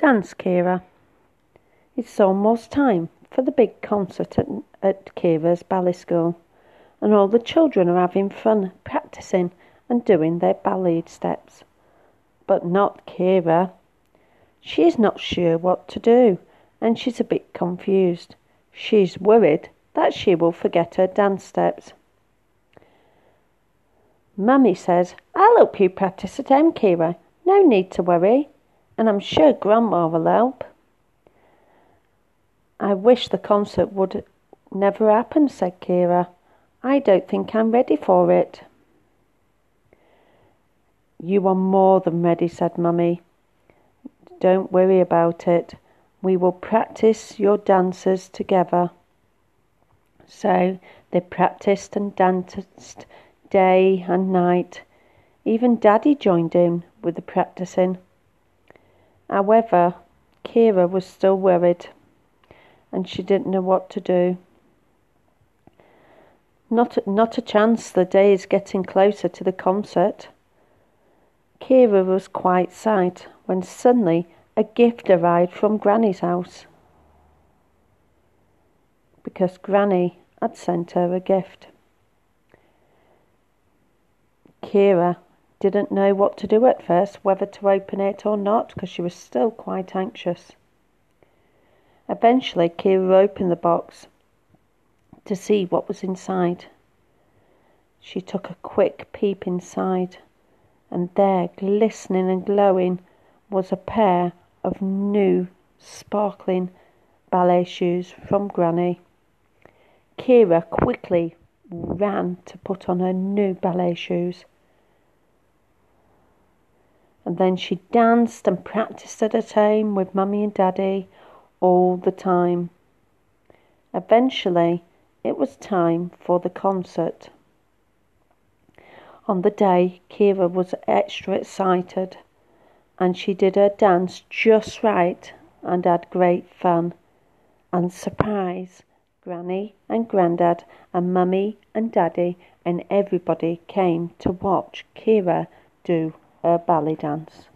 Dance, Kira. It's almost time for the big concert at, at Kira's ballet school, and all the children are having fun practicing and doing their ballet steps. But not Kira. She is not sure what to do, and she's a bit confused. She's worried that she will forget her dance steps. Mummy says, I'll help you practice at home, Kira. No need to worry and I'm sure Grandma will help. I wish the concert would never happen, said Kira. I don't think I'm ready for it. You are more than ready, said Mummy. Don't worry about it. We will practice your dances together. So they practiced and danced day and night. Even Daddy joined in with the practicing. However, Kira was still worried and she didn't know what to do. Not, not a chance, the day is getting closer to the concert. Kira was quite sad when suddenly a gift arrived from Granny's house. Because Granny had sent her a gift. Kira didn't know what to do at first, whether to open it or not, because she was still quite anxious. Eventually, Kira opened the box to see what was inside. She took a quick peep inside, and there, glistening and glowing, was a pair of new, sparkling ballet shoes from Granny. Kira quickly ran to put on her new ballet shoes and then she danced and practiced at her home with Mummy and Daddy all the time. Eventually, it was time for the concert. On the day, Kira was extra excited and she did her dance just right and had great fun. And surprise, Granny and Grandad and Mummy and Daddy and everybody came to watch Kira do a ballet dance.